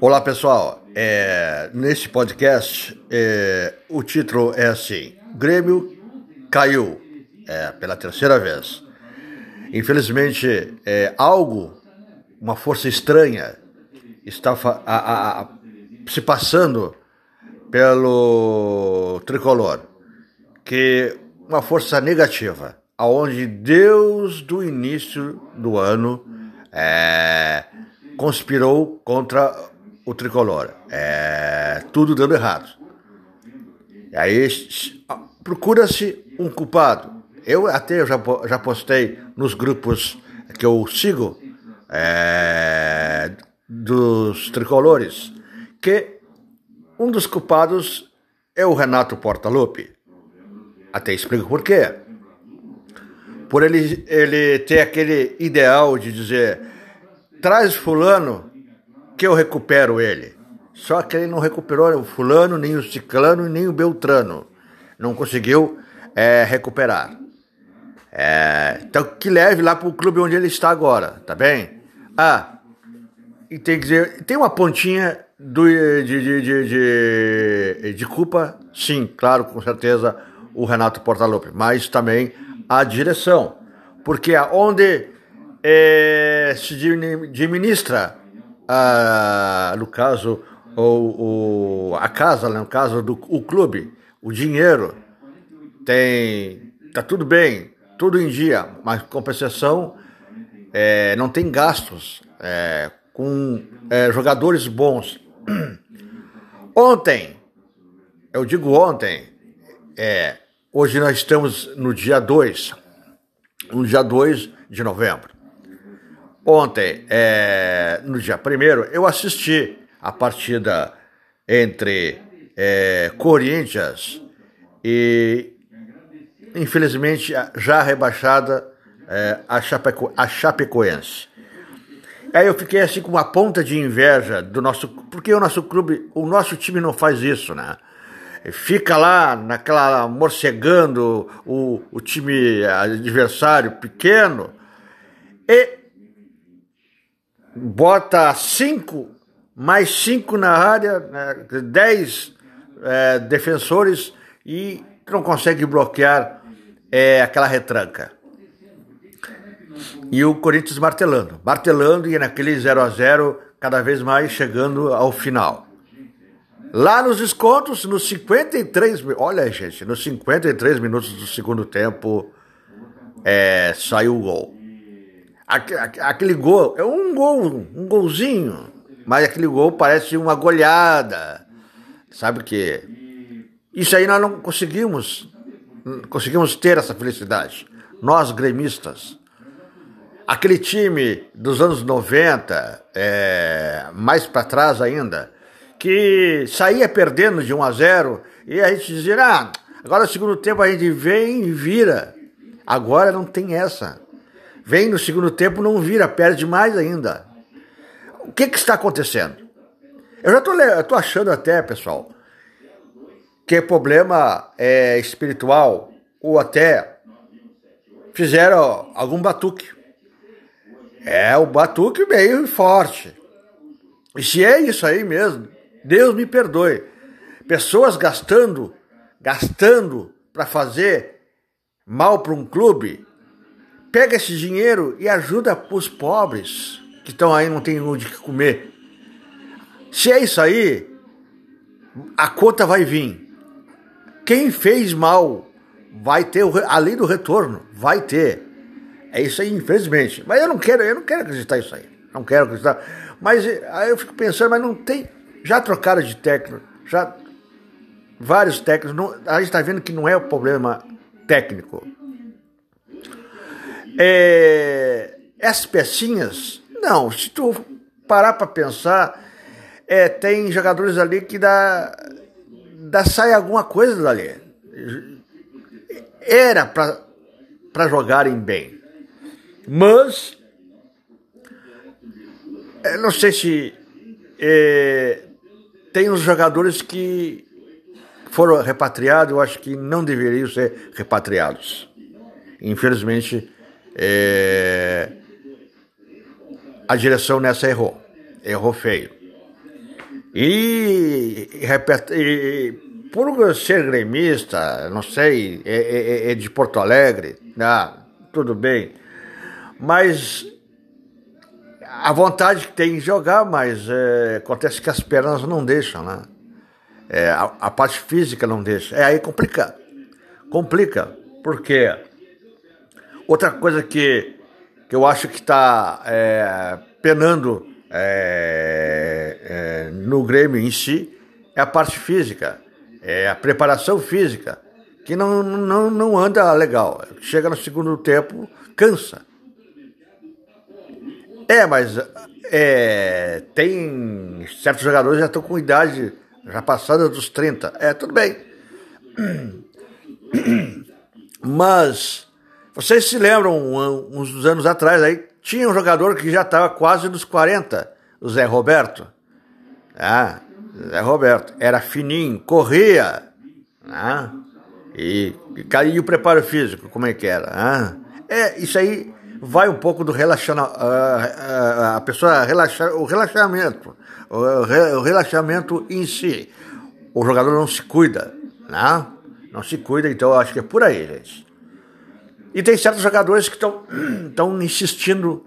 Olá pessoal, é, nesse podcast é, o título é assim: Grêmio caiu é, pela terceira vez. Infelizmente, é, algo, uma força estranha, está a, a, a, se passando pelo tricolor, que uma força negativa, aonde Deus do início do ano é, conspirou contra o tricolor. É, tudo dando errado. Aí procura-se um culpado. Eu até já, já postei nos grupos que eu sigo é, dos tricolores que um dos culpados é o Renato Portaluppi. Até explico por quê. Por ele, ele ter aquele ideal de dizer: traz Fulano que eu recupero ele. Só que ele não recuperou o Fulano, nem o Ciclano, nem o Beltrano. Não conseguiu é, recuperar. É, então que leve lá para o clube onde ele está agora, tá bem? Ah, e tem que dizer, tem uma pontinha do, de, de, de, de, culpa, sim, claro, com certeza, o Renato Portaluppi, mas também a direção, porque onde é, se administra, ah, no caso, o, o, a casa, no caso do o clube, o dinheiro, tem, tá tudo bem, tudo em dia, mas compensação é, não tem gastos é, com é, jogadores bons. Ontem, eu digo ontem, é, hoje nós estamos no dia 2, no dia 2 de novembro. Ontem, é, no dia 1 eu assisti a partida entre é, Corinthians e, infelizmente, já rebaixada é, a, Chapeco, a Chapecoense. Aí eu fiquei assim com uma ponta de inveja do nosso. Porque o nosso clube, o nosso time não faz isso, né? Fica lá naquela morcegando o, o time adversário pequeno e bota cinco, mais cinco na área, né, dez é, defensores e não consegue bloquear é, aquela retranca. E o Corinthians martelando, martelando e naquele 0 a 0 cada vez mais chegando ao final. Lá nos descontos, nos 53, olha gente, nos 53 minutos do segundo tempo, é, saiu o gol. Aquele gol, é um gol, um golzinho, mas aquele gol parece uma goleada. Sabe que? Isso aí nós não conseguimos, conseguimos ter essa felicidade. Nós gremistas, Aquele time dos anos 90, é, mais para trás ainda, que saía perdendo de 1 a 0 e a gente dizia, ah, agora no segundo tempo a gente vem e vira. Agora não tem essa. Vem no segundo tempo, não vira, perde mais ainda. O que, que está acontecendo? Eu já estou achando até, pessoal, que é problema é, espiritual ou até fizeram algum batuque. É o batuque meio forte. E se é isso aí mesmo, Deus me perdoe. Pessoas gastando, gastando para fazer mal para um clube, pega esse dinheiro e ajuda os pobres que estão aí não tem onde comer. Se é isso aí, a conta vai vir. Quem fez mal vai ter além do retorno, vai ter. É isso aí, infelizmente. Mas eu não quero, eu não quero acreditar nisso aí. Não quero acreditar. Mas eh, aí eu fico pensando, mas não tem. Já trocaram de técnico, já vários técnicos. Não, a gente está vendo que não é o problema técnico. É, essas pecinhas, não. Se tu parar para pensar, é, tem jogadores ali que dá, dá sai alguma coisa dali. Era para jogarem bem. Mas, eu não sei se é, tem uns jogadores que foram repatriados, eu acho que não deveriam ser repatriados. Infelizmente, é, a direção nessa errou. Errou feio. E, e, por ser gremista, não sei, é, é, é de Porto Alegre, ah, tudo bem. Mas a vontade que tem de jogar, mas é, acontece que as pernas não deixam, né? É, a, a, parte física não deixa. É aí complica. Complica. Porque outra coisa que, que eu acho que está é, penando é, é, no Grêmio em si é a parte física, é a preparação física, que não, não, não anda legal. Chega no segundo tempo, cansa. É, mas é, tem certos jogadores já estão com idade já passada dos 30. É, tudo bem. Mas vocês se lembram, uns anos atrás, aí tinha um jogador que já estava quase nos 40, o Zé Roberto. Ah, Zé Roberto. Era fininho, corria. Ah, e, e o preparo físico, como é que era? Ah, é, isso aí vai um pouco do relacionamento, a, a, pessoa relaxar, o relaxamento, o, re, o relaxamento em si. O jogador não se cuida, né? Não se cuida, então eu acho que é por aí, gente. E tem certos jogadores que estão insistindo,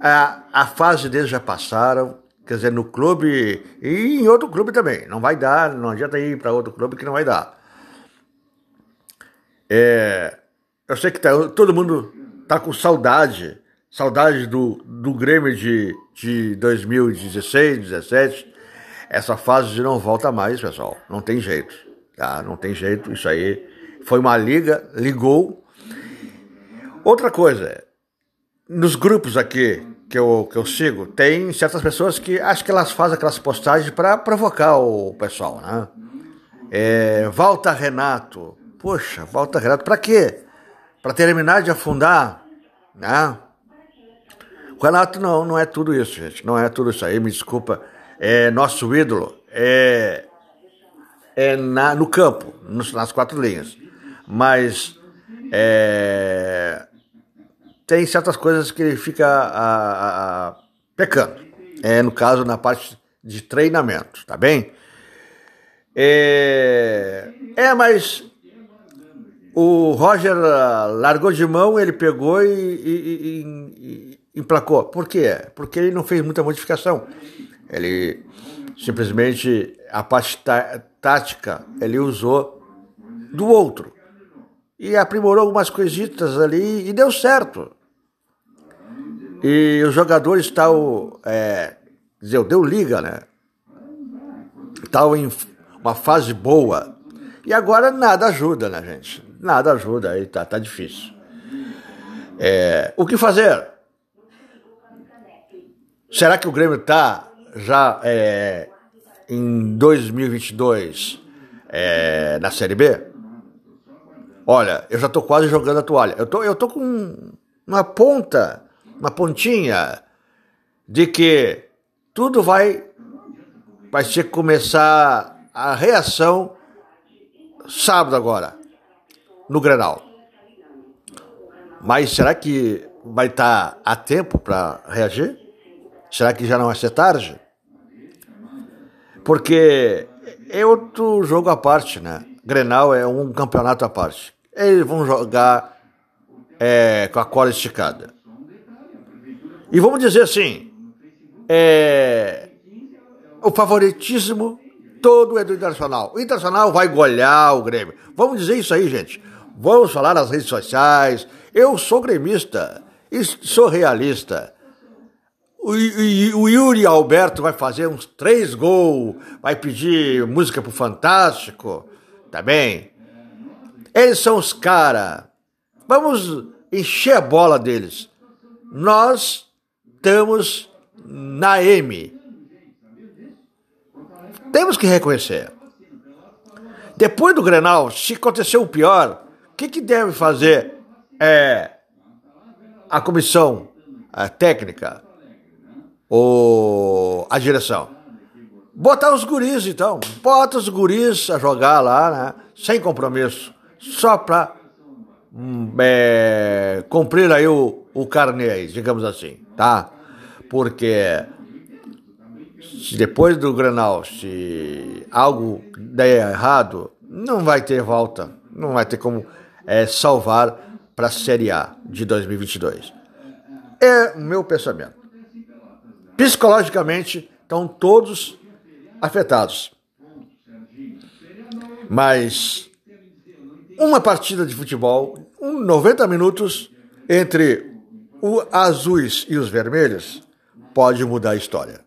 a, a fase deles já passaram, quer dizer, no clube e em outro clube também. Não vai dar, não adianta ir para outro clube que não vai dar. É, eu sei que tá, todo mundo tá com saudade, saudade do, do Grêmio de, de 2016, 17. Essa fase não volta mais, pessoal. Não tem jeito, tá? Não tem jeito. Isso aí foi uma liga, ligou. Outra coisa, nos grupos aqui que eu, que eu sigo, tem certas pessoas que acho que elas fazem aquelas postagens para provocar o pessoal, né? É, volta Renato. Poxa, volta Renato, para quê? Para terminar de afundar né? O Renato não, não é tudo isso, gente. Não é tudo isso aí, me desculpa. É nosso ídolo. É, é na, no campo, nos, nas quatro linhas. Mas é, tem certas coisas que ele fica a, a, pecando. É, no caso, na parte de treinamento, tá bem? É, é mas o Roger ah, largou de mão, ele pegou e, e, e, e emplacou. Por quê? Porque ele não fez muita modificação. Ele simplesmente a parte tá, tática ele usou do outro e aprimorou algumas coisitas ali e deu certo. E os jogadores estavam, é, dizer, deu liga, né? Estavam em uma fase boa. E agora nada ajuda, né, gente? nada ajuda, aí tá, tá difícil. É, o que fazer? Será que o Grêmio tá já é, em 2022 é, na Série B? Olha, eu já tô quase jogando a toalha. Eu tô, eu tô com uma ponta, uma pontinha de que tudo vai vai ser começar a reação sábado agora no Grenal. Mas será que vai estar a tempo para reagir? Será que já não vai ser tarde? Porque é outro jogo à parte, né? Grenal é um campeonato à parte. Eles vão jogar é, com a cola esticada. E vamos dizer assim, é, o favoritismo todo é do Internacional. O Internacional vai golear o Grêmio. Vamos dizer isso aí, gente. Vamos falar nas redes sociais. Eu sou gremista e sou realista. O, o, o Yuri Alberto vai fazer uns três gols, vai pedir música pro Fantástico, tá bem? Eles são os caras. Vamos encher a bola deles. Nós estamos na M. Temos que reconhecer. Depois do Grenal, se aconteceu o pior, o que, que deve fazer é, a comissão a técnica ou a direção? Botar os guris, então. Bota os guris a jogar lá, né? Sem compromisso. Só para hum, é, cumprir aí o, o carnê digamos assim, tá? Porque se depois do Granal, se algo der errado, não vai ter volta, não vai ter como é, salvar para a Série A de 2022. É o meu pensamento. Psicologicamente, estão todos afetados. Mas uma partida de futebol, um 90 minutos entre os azuis e os vermelhos, pode mudar a história.